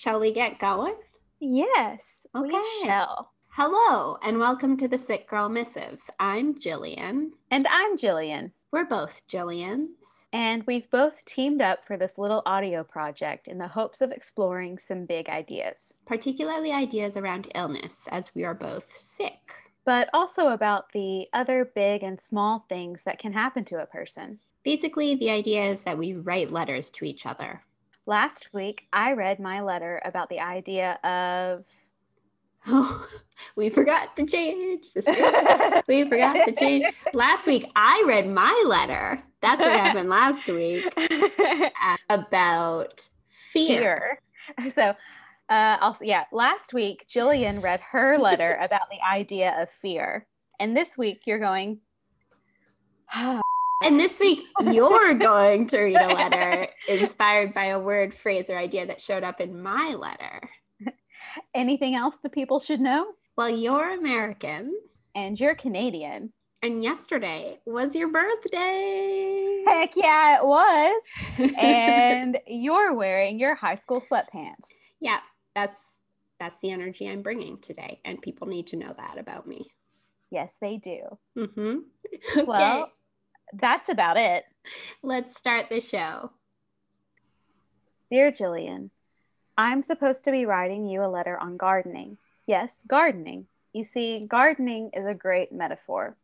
Shall we get going? Yes. Okay. We shall. Hello, and welcome to the Sick Girl Missives. I'm Jillian. And I'm Jillian. We're both Jillians. And we've both teamed up for this little audio project in the hopes of exploring some big ideas, particularly ideas around illness, as we are both sick. but also about the other big and small things that can happen to a person. Basically, the idea is that we write letters to each other. Last week, I read my letter about the idea of. Oh, we forgot to change this week. We forgot to change. Last week, I read my letter. That's what happened last week about fear. fear. So, uh, I'll, yeah, last week, Jillian read her letter about the idea of fear. And this week, you're going, And this week, you're going to read a letter inspired by a word, phrase, or idea that showed up in my letter. anything else the people should know? Well, you're American, And you're Canadian. and yesterday was your birthday. Heck yeah, it was. And you're wearing your high school sweatpants. yeah, that's that's the energy I'm bringing today, and people need to know that about me. Yes, they do. Mm-hmm. Okay, Well, that's about it. let's start the show. Dear Jillian, I'm supposed to be writing you a letter on gardening. Yes, gardening. You see, gardening is a great metaphor.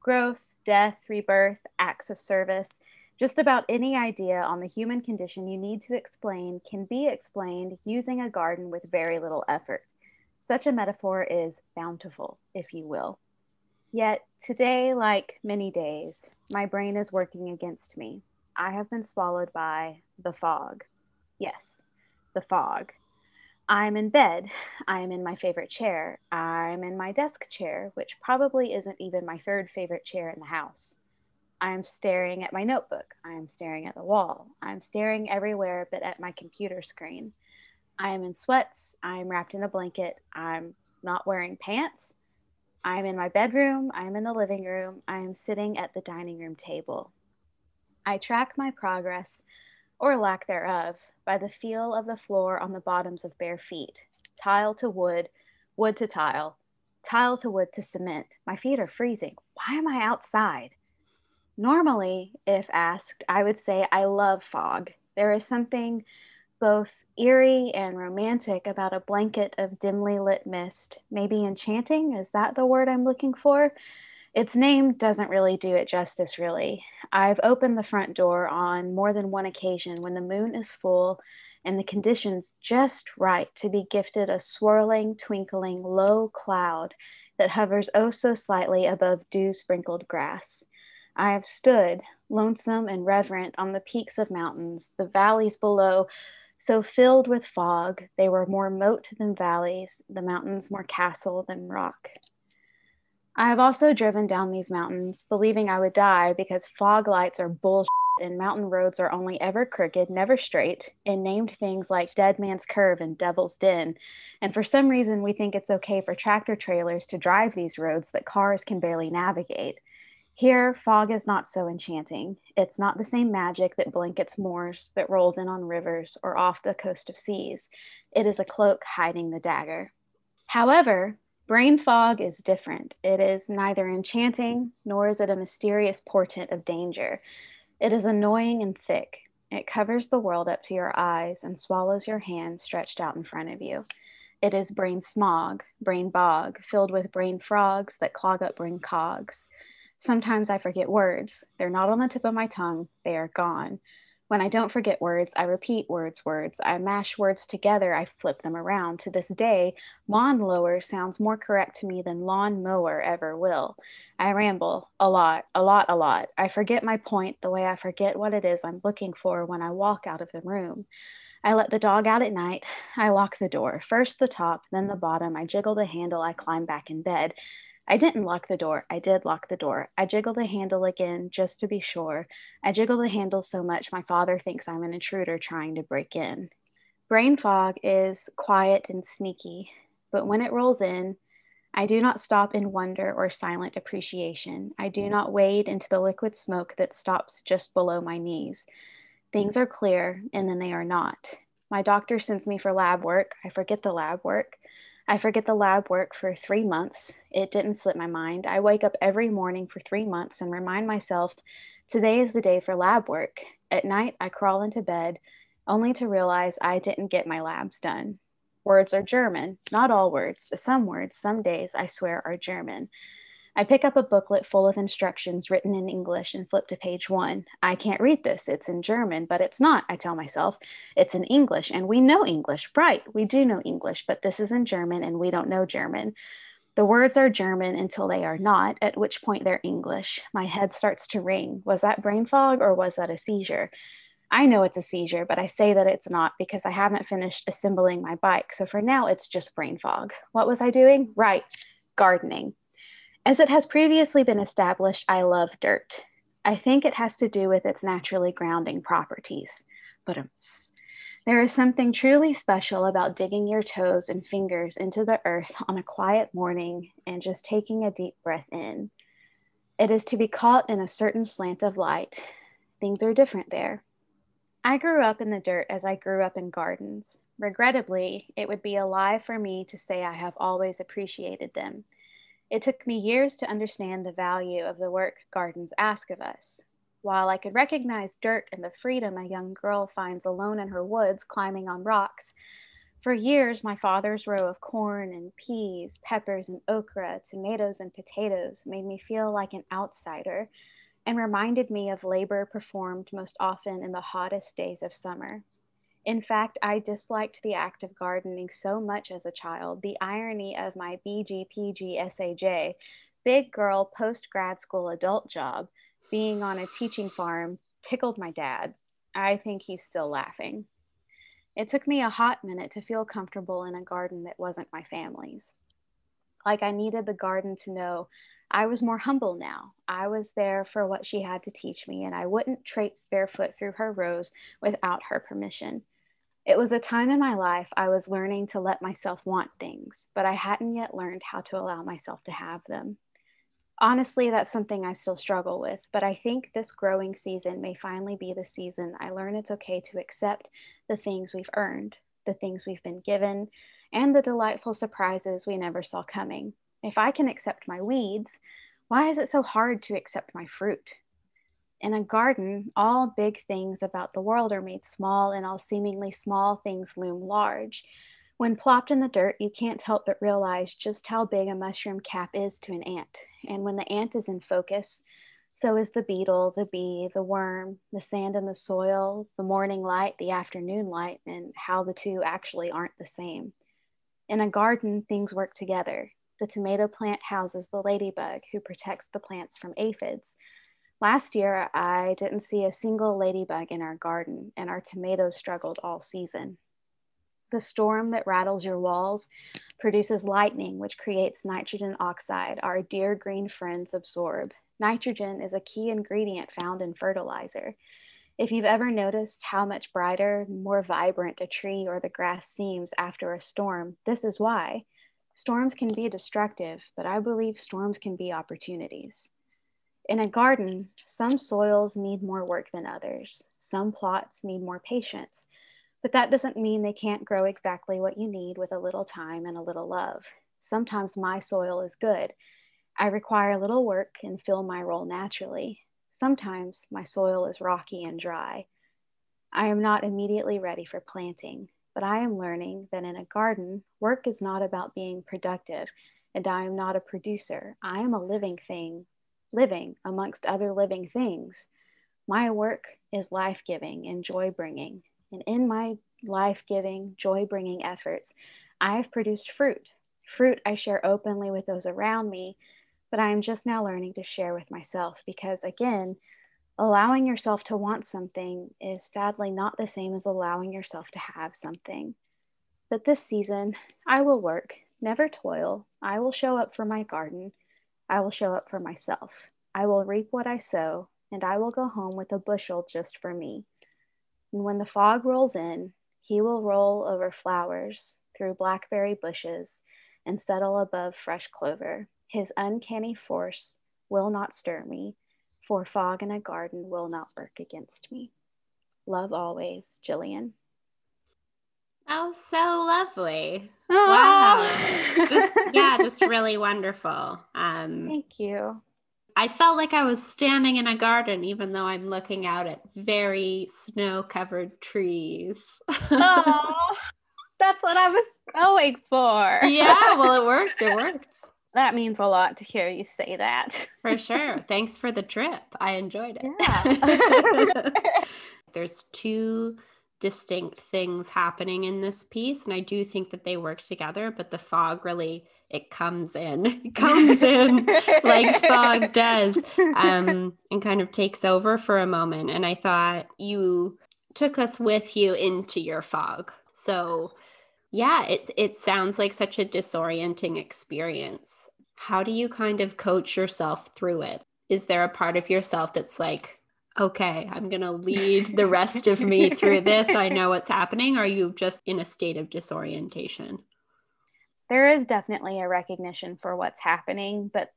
Growth, death, rebirth, acts of service, just about any idea on the human condition you need to explain can be explained using a garden with very little effort. Such a metaphor is bountiful, if you will. Yet, today, like many days, my brain is working against me. I have been swallowed by the fog. Yes, the fog. I'm in bed. I'm in my favorite chair. I'm in my desk chair, which probably isn't even my third favorite chair in the house. I'm staring at my notebook. I'm staring at the wall. I'm staring everywhere but at my computer screen. I am in sweats. I'm wrapped in a blanket. I'm not wearing pants. I'm in my bedroom. I'm in the living room. I am sitting at the dining room table. I track my progress, or lack thereof, by the feel of the floor on the bottoms of bare feet, tile to wood, wood to tile, tile to wood to cement. My feet are freezing. Why am I outside? Normally, if asked, I would say I love fog. There is something both eerie and romantic about a blanket of dimly lit mist. Maybe enchanting? Is that the word I'm looking for? Its name doesn't really do it justice, really. I've opened the front door on more than one occasion when the moon is full and the conditions just right to be gifted a swirling, twinkling, low cloud that hovers oh so slightly above dew sprinkled grass. I have stood, lonesome and reverent, on the peaks of mountains, the valleys below, so filled with fog, they were more moat than valleys, the mountains more castle than rock. I have also driven down these mountains, believing I would die because fog lights are bullshit and mountain roads are only ever crooked, never straight, and named things like Dead Man's Curve and Devil's Den. And for some reason, we think it's okay for tractor trailers to drive these roads that cars can barely navigate. Here, fog is not so enchanting. It's not the same magic that blankets moors, that rolls in on rivers or off the coast of seas. It is a cloak hiding the dagger. However, brain fog is different. It is neither enchanting nor is it a mysterious portent of danger. It is annoying and thick. It covers the world up to your eyes and swallows your hand stretched out in front of you. It is brain smog, brain bog, filled with brain frogs that clog up brain cogs. Sometimes I forget words. They're not on the tip of my tongue, they are gone. When I don't forget words, I repeat words, words. I mash words together, I flip them around. To this day, lawn lower sounds more correct to me than lawn mower ever will. I ramble a lot, a lot, a lot. I forget my point the way I forget what it is I'm looking for when I walk out of the room. I let the dog out at night. I lock the door, first the top, then the bottom. I jiggle the handle. I climb back in bed. I didn't lock the door. I did lock the door. I jiggle the handle again just to be sure. I jiggle the handle so much my father thinks I'm an intruder trying to break in. Brain fog is quiet and sneaky, but when it rolls in, I do not stop in wonder or silent appreciation. I do not wade into the liquid smoke that stops just below my knees. Things are clear and then they are not. My doctor sends me for lab work. I forget the lab work. I forget the lab work for three months. It didn't slip my mind. I wake up every morning for three months and remind myself today is the day for lab work. At night, I crawl into bed only to realize I didn't get my labs done. Words are German, not all words, but some words, some days, I swear, are German. I pick up a booklet full of instructions written in English and flip to page one. I can't read this. It's in German, but it's not, I tell myself. It's in English, and we know English. Right, we do know English, but this is in German, and we don't know German. The words are German until they are not, at which point they're English. My head starts to ring. Was that brain fog or was that a seizure? I know it's a seizure, but I say that it's not because I haven't finished assembling my bike. So for now, it's just brain fog. What was I doing? Right, gardening. As it has previously been established, I love dirt. I think it has to do with its naturally grounding properties. But um, there is something truly special about digging your toes and fingers into the earth on a quiet morning and just taking a deep breath in. It is to be caught in a certain slant of light. Things are different there. I grew up in the dirt as I grew up in gardens. Regrettably, it would be a lie for me to say I have always appreciated them. It took me years to understand the value of the work gardens ask of us. While I could recognize dirt and the freedom a young girl finds alone in her woods climbing on rocks, for years my father's row of corn and peas, peppers and okra, tomatoes and potatoes made me feel like an outsider and reminded me of labor performed most often in the hottest days of summer. In fact, I disliked the act of gardening so much as a child. The irony of my BGPG SAJ, big girl post grad school adult job, being on a teaching farm, tickled my dad. I think he's still laughing. It took me a hot minute to feel comfortable in a garden that wasn't my family's. Like I needed the garden to know I was more humble now. I was there for what she had to teach me, and I wouldn't traipse barefoot through her rows without her permission. It was a time in my life I was learning to let myself want things, but I hadn't yet learned how to allow myself to have them. Honestly, that's something I still struggle with, but I think this growing season may finally be the season I learn it's okay to accept the things we've earned, the things we've been given, and the delightful surprises we never saw coming. If I can accept my weeds, why is it so hard to accept my fruit? In a garden, all big things about the world are made small, and all seemingly small things loom large. When plopped in the dirt, you can't help but realize just how big a mushroom cap is to an ant. And when the ant is in focus, so is the beetle, the bee, the worm, the sand in the soil, the morning light, the afternoon light, and how the two actually aren't the same. In a garden, things work together. The tomato plant houses the ladybug who protects the plants from aphids. Last year, I didn't see a single ladybug in our garden, and our tomatoes struggled all season. The storm that rattles your walls produces lightning, which creates nitrogen oxide our dear green friends absorb. Nitrogen is a key ingredient found in fertilizer. If you've ever noticed how much brighter, more vibrant a tree or the grass seems after a storm, this is why. Storms can be destructive, but I believe storms can be opportunities. In a garden, some soils need more work than others. Some plots need more patience, but that doesn't mean they can't grow exactly what you need with a little time and a little love. Sometimes my soil is good. I require little work and fill my role naturally. Sometimes my soil is rocky and dry. I am not immediately ready for planting, but I am learning that in a garden, work is not about being productive, and I am not a producer. I am a living thing living amongst other living things. My work is life giving and joy bringing. And in my life giving, joy bringing efforts, I have produced fruit. Fruit I share openly with those around me, but I am just now learning to share with myself because, again, allowing yourself to want something is sadly not the same as allowing yourself to have something. But this season, I will work, never toil. I will show up for my garden I will show up for myself. I will reap what I sow, and I will go home with a bushel just for me. And when the fog rolls in, he will roll over flowers, through blackberry bushes, and settle above fresh clover. His uncanny force will not stir me, for fog in a garden will not work against me. Love always, Jillian. Oh, so lovely. Aw. Wow. Just yeah, just really wonderful. Um Thank you. I felt like I was standing in a garden even though I'm looking out at very snow-covered trees. Oh, that's what I was going for. yeah, well it worked. It worked. That means a lot to hear you say that. For sure. Thanks for the trip. I enjoyed it. Yeah. There's two distinct things happening in this piece, and I do think that they work together, but the fog really it comes in. It comes in like fog does. Um, and kind of takes over for a moment. And I thought you took us with you into your fog. So yeah, it it sounds like such a disorienting experience. How do you kind of coach yourself through it? Is there a part of yourself that's like, okay, I'm going to lead the rest of me through this. I know what's happening. Or are you just in a state of disorientation? there is definitely a recognition for what's happening, but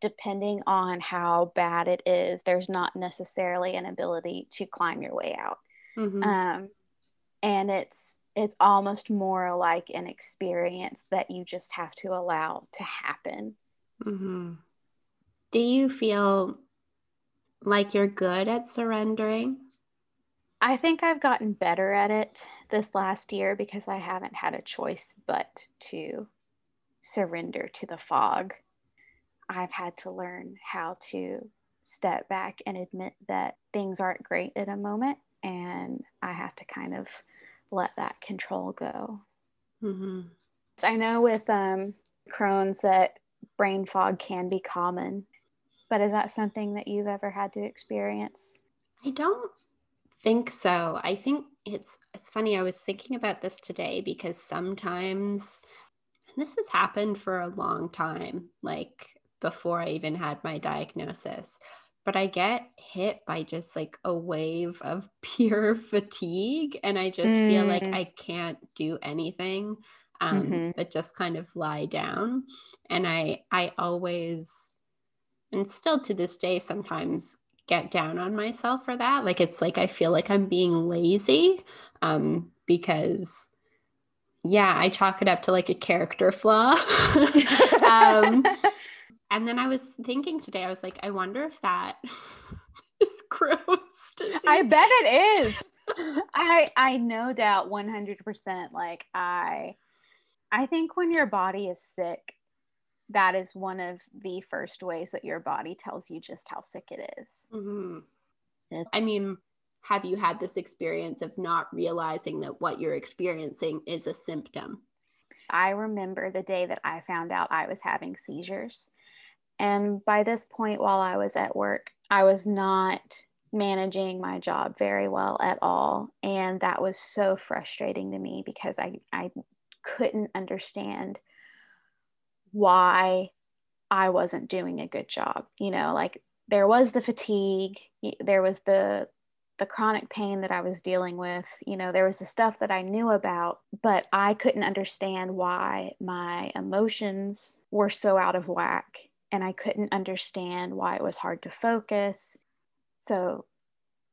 depending on how bad it is, there's not necessarily an ability to climb your way out. Mhm. Um, and it's it's almost more like an experience that you just have to allow to happen. Mhm. Do you feel like you're good at surrendering? I think I've gotten better at it this last year because I haven't had a choice but to surrender to the fog. I've had to learn how to step back and admit that things aren't great at a moment and I have to kind of let that control go. Mhm. I know with um, Crohn's that brain fog can be common, but is that something that you've ever had to experience? I don't think so. I think it's it's funny. I was thinking about this today because sometimes and this has happened for a long time, like before I even had my diagnosis. But I get hit by just like a wave of pure fatigue and I just feel like Mm. I can't do anything um Mhm. but just kind of lie down. And I I always and still to this day sometimes get down on myself for that like it's like i feel like i'm being lazy um because yeah i chalk it up to like a character flaw um and then i was thinking today i was like i wonder if that is Crohn's disease. I bet it is. I I no doubt 100% like I I think when your body is sick that is one of the first ways that your body tells you just how sick it is. Mhm. I mean have you had this experience of not realizing that what you're experiencing is a symptom I remember the day that I found out I was having seizures. And by this point, while I was at work, I was not managing my job very well at all. And that was so frustrating to me because I, I couldn't understand why I wasn't doing a good job. You know, like there was the fatigue, there was the the chronic pain that I was dealing with, you know, there was the stuff that I knew about, but I couldn't understand why my emotions were so out of whack. And I couldn't understand why it was hard to focus. So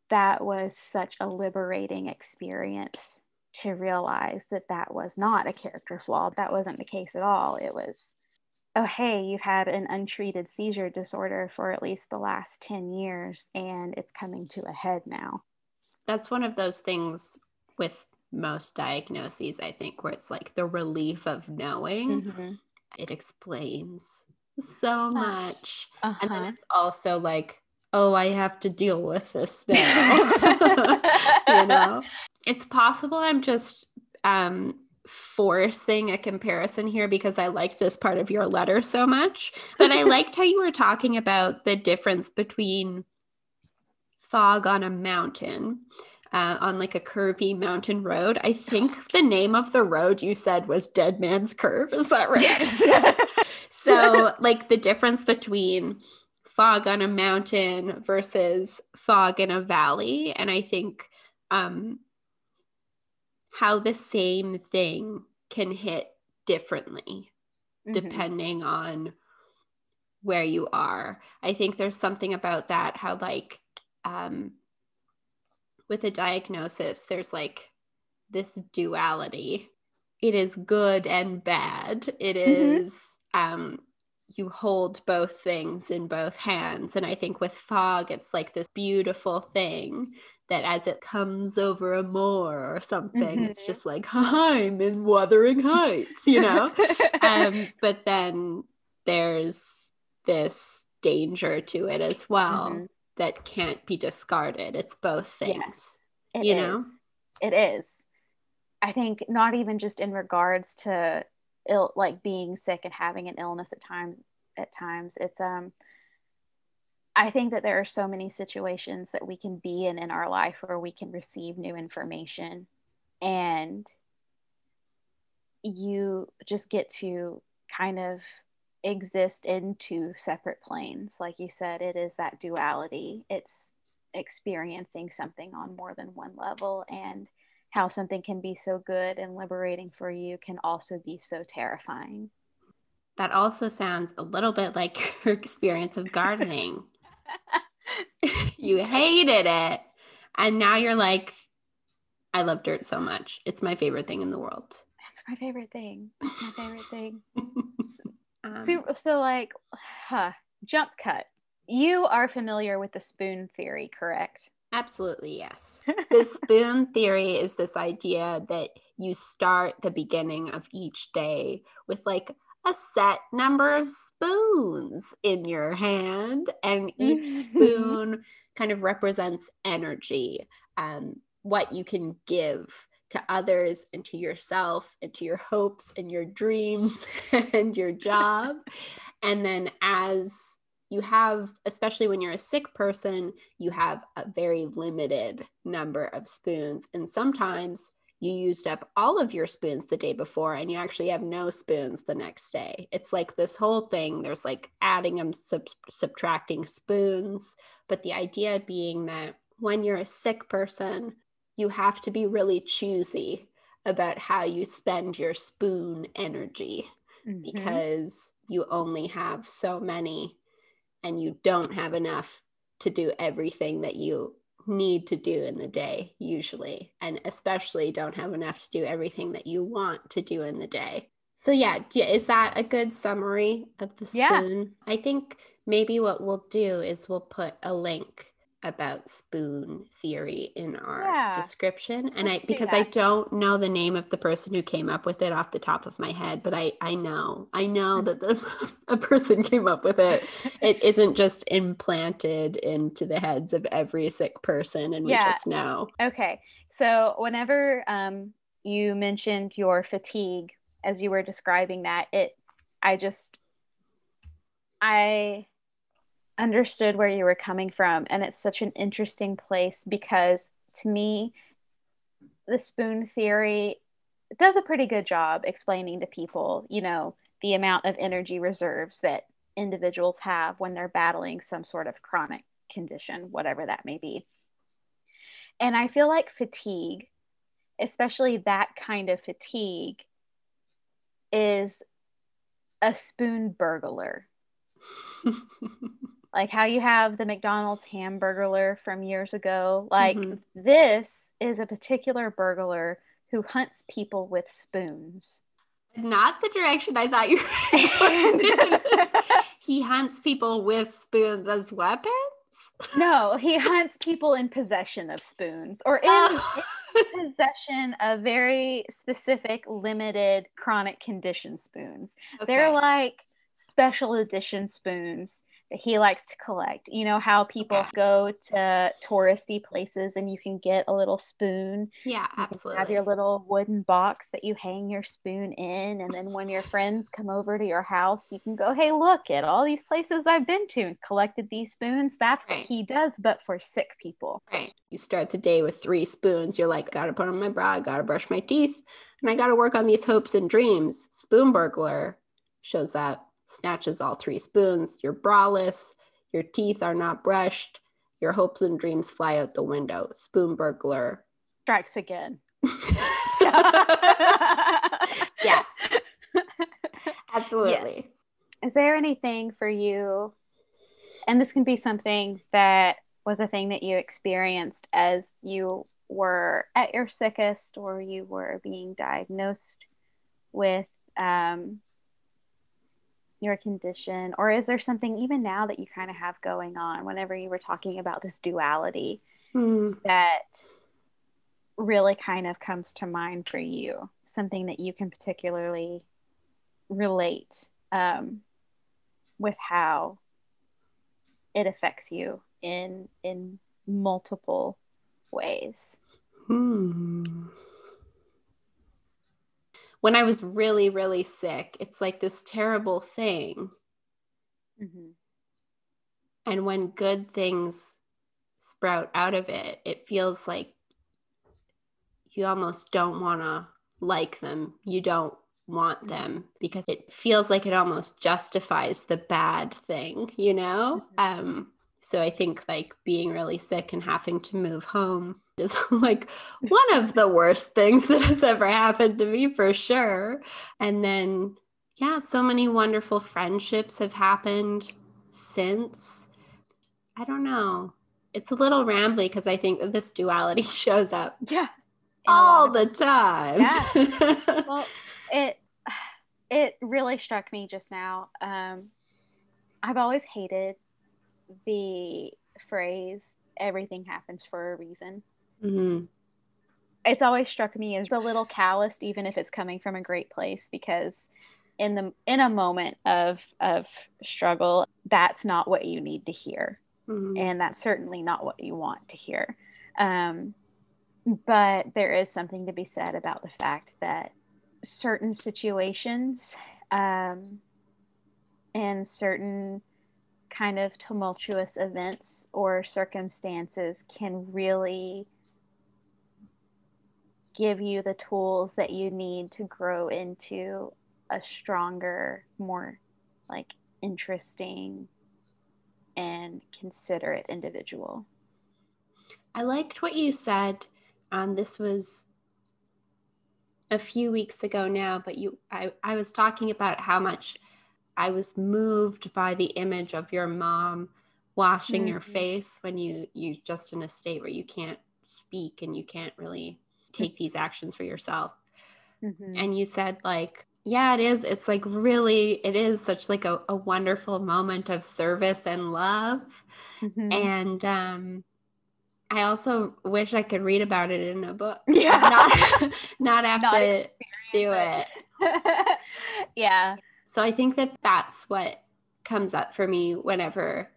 that was such a liberating experience to realize that that was not a character flaw. That wasn't the case at all. It was, oh, hey, you've had an untreated seizure disorder for at least the last 10 years and it's coming to a head now. that's one of those things with most diagnoses i think where it's like the relief of knowing Mhm. it explains so much. And then Uh-huh. it's also like oh i have to deal with this now you know? It's possible i'm just um forcing a comparison here because i liked this part of your letter so much but i liked how you were talking about the difference between fog on a mountain uh, on like a curvy mountain road. I think the name of the road you said was dead man's curve. Is that right? Yes. So like the difference between fog on a mountain versus fog in a valley and i think um how the same thing can hit differently Mhm. depending on where you are i think there's something about that how like um with a diagnosis there's like this duality. It is good and bad. It Mhm. is um you hold both things in both hands. And I think with fog, it's like this beautiful thing that as it comes over a moor or something, it's Mhm. just like, I'm in Wuthering Heights, you know? um, but then there's this danger to it as well Mhm. that can't be discarded. It's both things. Yes. It you is. know? It is. I think not even just in regards to ill like being sick and having an illness at times at times. It's um I think that there are so many situations that we can be in in our life where we can receive new information and you just get to kind of exist in two separate planes. Like you said, it is that duality. It's experiencing something on more than one level and how something can be so good and liberating for you can also be so terrifying. That also sounds a little bit like your experience of gardening. you hated it. And now you're like, I love dirt so much. It's my favorite thing in the world. That's my favorite thing. That's my favorite thing. Um, So, so like, huh, jump cut. You are familiar with the spoon theory, correct? Absolutely, yes. The spoon theory is this idea that you start the beginning of each day with like a set number of spoons in your hand, and each Mhm. spoon kind of represents energy, um, what you can give to others and to yourself and to your hopes and your dreams and your job. And then as you have, especially when you're a sick person, you have a very limited number of spoons. And sometimes you used up all of your spoons the day before and you actually have no spoons the next day. It's like this whole thing. There's like adding and sub- subtracting spoons. But the idea being that when you're a sick person, you have to be really choosy about how you spend your spoon energy Mhm. because you only have so many and you don't have enough to do everything that you need to do in the day usually and especially don't have enough to do everything that you want to do in the day so yeah is that a good summary of the Yeah. spoon i think maybe what we'll do is we'll put a link about spoon theory in our Yeah. description and i Let's do because i don't know the name of the person who came up with it off the top of my head but i i know i know that the, a person came up with it it isn't just implanted into the heads of every sick person and we Yeah. just know Okay. So whenever um, you mentioned your fatigue as you were describing that, it I just I understood where you were coming from and it's such an interesting place because to me the spoon theory does a pretty good job explaining to people, you know, the amount of energy reserves that individuals have when they're battling some sort of chronic condition, whatever that may be. And I feel like fatigue, especially that kind of fatigue, is a spoon burglar. Like how you have the McDonald's hamburglar from years ago. Like Mhm. this is a particular burglar who hunts people with spoons. not the direction i thought you were going. he hunts people with spoons as weapons no, he hunts people in possession of spoons or in Oh. possession of very specific, limited, chronic condition spoons. They're like special edition spoons that he likes to collect. You know how people go to touristy places and you can get a little spoon. yeah You absolutely have your little wooden box that you hang your spoon in, and then when your friends come over to your house, you can go, "Hey, look at all these places I've been to and collected these spoons." That's what he does, but for sick people. Right. You start the day with three spoons. You're like, gotta put on my bra, gotta brush my teeth, and I gotta work on these hopes and dreams. Spoon burglar shows up, snatches all three spoons. You're braless, your teeth are not brushed, your hopes and dreams fly out the window. Spoon burglar. Strikes again. Yeah. Absolutely. Is there anything for you? And this can be something that was a thing that you experienced as you were at your sickest or you were being diagnosed with um, your condition? Or is there something even now that you kind of have going on whenever you were talking about this duality Mm. that really kind of comes to mind for you? Something that you can particularly relate um, with how it affects you in in multiple ways. Hmm. When I was really, really sick, it's like this terrible thing. Mm-hmm. And when good things sprout out of it, it feels like you almost don't want to like them. You don't want them because it feels like it almost justifies the bad thing, you know? Um so I think like being really sick and having to move home is like one of the worst things that has ever happened to me for sure. And then yeah, so many wonderful friendships have happened since. I don't know. It's a little rambly because I think that this duality shows up Yeah. All the time. Yeah. well, it it really struck me just now. Um, I've always hated the phrase "everything happens for a reason." Mhm. It's always struck me as a little calloused, even if it's coming from a great place, because in the in a moment of of struggle, that's not what you need to hear. Mhm. and that's certainly not what you want to hear. Um, but there is something to be said about the fact that certain situations um, and certain kind of tumultuous events or circumstances can really give you the tools that you need to grow into a stronger, more like interesting and considerate individual. I liked what you said. Um, this was a few weeks ago now, but you, I, I was talking about how much I was moved by the image of your mom washing your Mhm. face when you you just in a state where you can't speak and you can't really take these actions for yourself. Mm-hmm. and you said like yeah it is it's like really it is such like a, a wonderful moment of service and love Mm-hmm. and um i also wish i could read about it in a book Yeah. not not have Not to do it. it yeah. so i think that that's what comes up for me whenever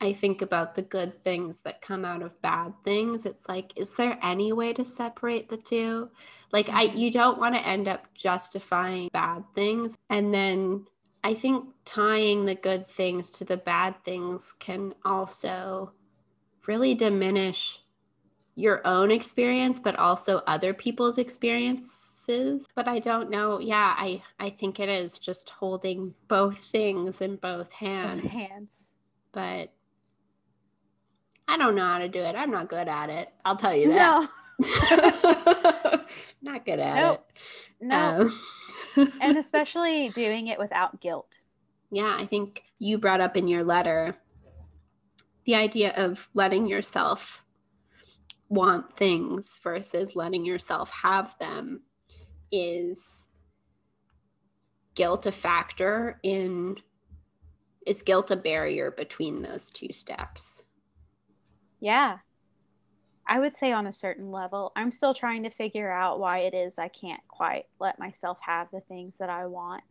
i think about the good things that come out of bad things it's like is there any way to separate the two? Like i you don't want to end up justifying bad things and then i think tying the good things to the bad things can also really diminish your own experience but also other people's experiences. But i don't know yeah i i think it is just holding both things in both hands. Both hands. but i don't know how to do it i'm not good at it i'll tell you that No. not good at Nope. it No. Um, and especially doing it without guilt. yeah i think you brought up in your letter the idea of letting yourself want things versus letting yourself have them is guilt a factor in is guilt a barrier between those two steps Yeah. I would say on a certain level, I'm still trying to figure out why it is I can't quite let myself have the things that I want.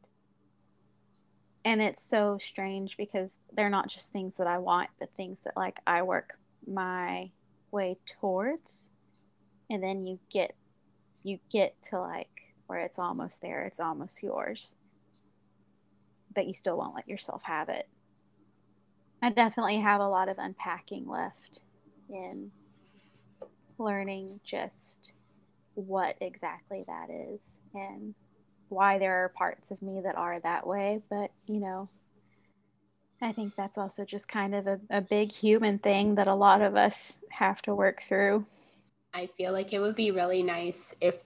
And it's so strange because they're not just things that I want, but things that like I work my way towards. And then you get you get to like where it's almost there, it's almost yours. But you still won't let yourself have it. I definitely have a lot of unpacking left in learning just what exactly that is and why there are parts of me that are that way. But, you know, I think that's also just kind of a, a big human thing that a lot of us have to work through. I feel like it would be really nice if,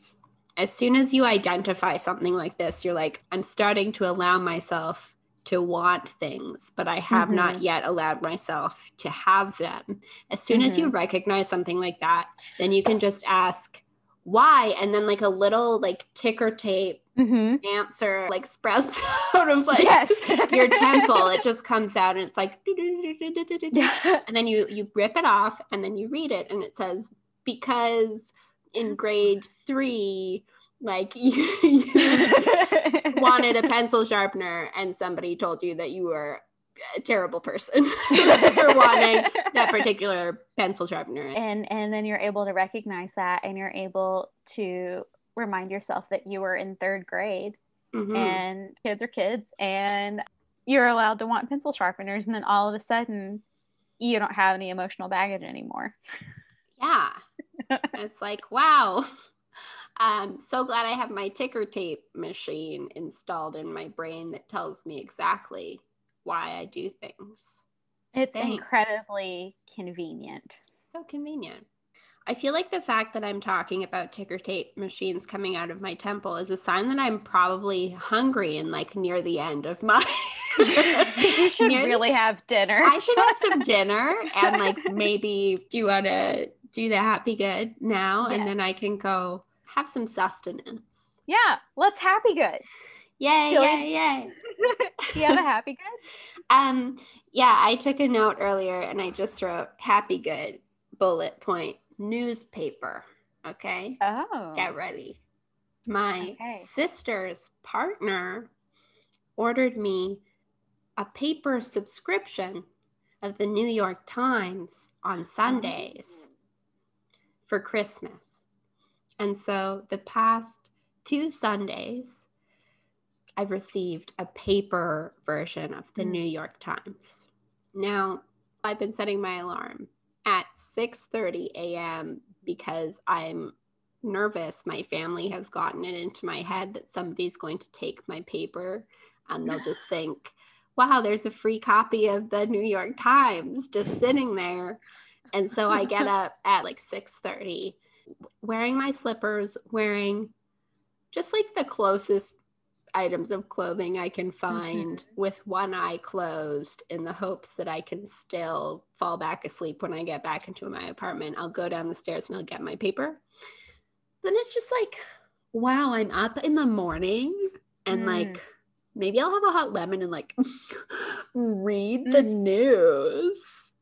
as soon as you identify something like this, you're like, I'm starting to allow myself to want things, but I have Mhm. not yet allowed myself to have them. As soon as you recognize something like that, then you can just ask why, and then like a little like ticker tape Mhm. answer like sprouts out of like yes. your temple. It just comes out and it's like, yeah. and then you you rip it off and then you read it and it says because in grade three, like you, you wanted a pencil sharpener and somebody told you that you were a terrible person for wanting that particular pencil sharpener. and and then you're able to recognize that and you're able to remind yourself that you were in third grade Mhm. and kids are kids and you're allowed to want pencil sharpeners and then all of a sudden you don't have any emotional baggage anymore yeah. it's like, wow. I'm so glad I have my ticker tape machine installed in my brain that tells me exactly why I do things. it's Thanks. incredibly convenient So convenient. I feel like the fact that I'm talking about ticker tape machines coming out of my temple is a sign that I'm probably hungry and like near the end of my. you should near the- really have dinner I should have some dinner and like maybe do you want to do the happy good now and then I can go have some sustenance. yeah let's happy good Yay, Jillian- yay, yay. do you have a happy good Um, yeah, I took a note earlier and I just wrote happy good bullet point newspaper. Okay. oh Get ready. My Okay. sister's partner ordered me a paper subscription of the New York Times on Sundays for Christmas. And so the past two Sundays, I've received a paper version of the Mm. New York Times. Now, I've been setting my alarm at 6:30 a.m. because I'm nervous. My family has gotten it into my head that somebody's going to take my paper and they'll just think, "Wow, there's a free copy of the New York Times just sitting there." And so I get up at like 6:30 wearing my slippers, wearing just like the closest items of clothing I can find with one eye closed in the hopes that I can still fall back asleep when I get back into my apartment. I'll go down the stairs and I'll get my paper. Then it's just like, wow, I'm up in the morning and Mm. like maybe I'll have a hot lemon and like read the news.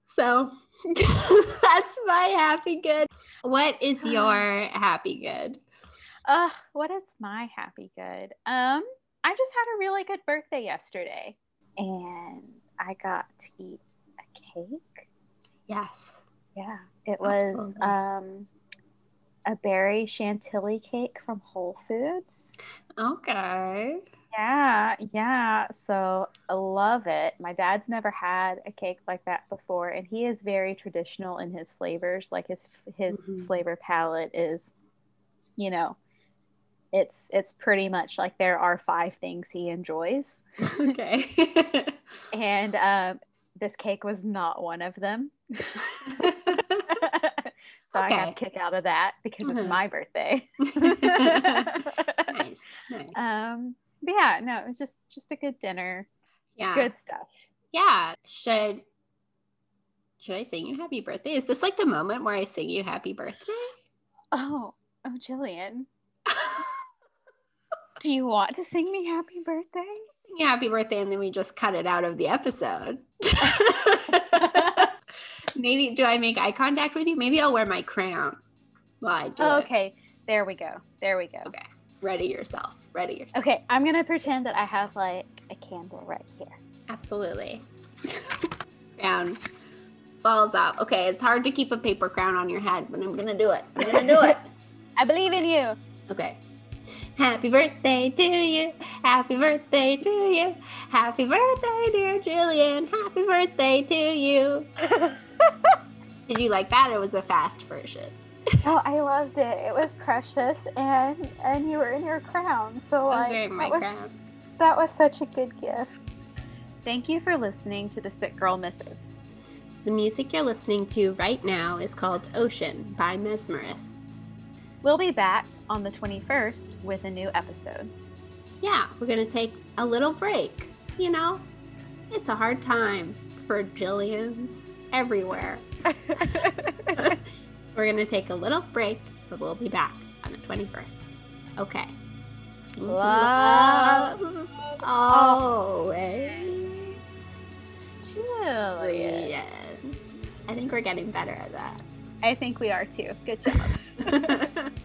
So that's my happy good. What is your happy good? Uh, what is my happy good? Um, I just had a really good birthday yesterday, and I got to eat a cake. Yes. Yeah, it was Absolutely. um a berry chantilly cake from Whole Foods. Okay. Yeah, yeah. So I love it. My dad's never had a cake like that before, and he is very traditional in his flavors. Like his his Mhm. flavor palette is, you know, it's it's pretty much like there are five things he enjoys, okay. and um, this cake was not one of them. so I got Okay. a kick out of that because Mhm. it's my birthday. nice. Nice. um, but yeah, no, it was just just a good dinner, yeah. good stuff. Yeah. Should should I sing you happy birthday? Is this like the moment where I sing you happy birthday? Oh, oh, Jillian, do you want to sing me happy birthday? Sing you happy birthday and then we just cut it out of the episode. Maybe do I make eye contact with you? Maybe I'll wear my crown while I do Oh, it. okay, there we go. There we go. Okay. Ready yourself. Ready yourself. Okay, I'm gonna pretend that I have like a candle right here. Absolutely. crown falls off. Okay, it's hard to keep a paper crown on your head, but I'm gonna do it. I'm gonna do it. I believe in you. Okay. Happy birthday to you. Happy birthday to you. Happy birthday, dear Julian. Happy birthday to you. Did you like that? It was a fast version. oh, I loved it. It was precious, and and you were in your crown. So I was like, my that was crown. That was such a good gift. Thank you for listening to the Sick Girl Missives. The music you're listening to right now is called Ocean by Mesmerists. We'll be back on the 21st with a new episode. Yeah, we're going to take a little break. You know, It's a hard time for Jillians everywhere. We're going to take a little break, but we'll be back on the 21st. Okay. Love. Love always. Jillian. Yes. I think we're getting better at that. I think we are too. Good job.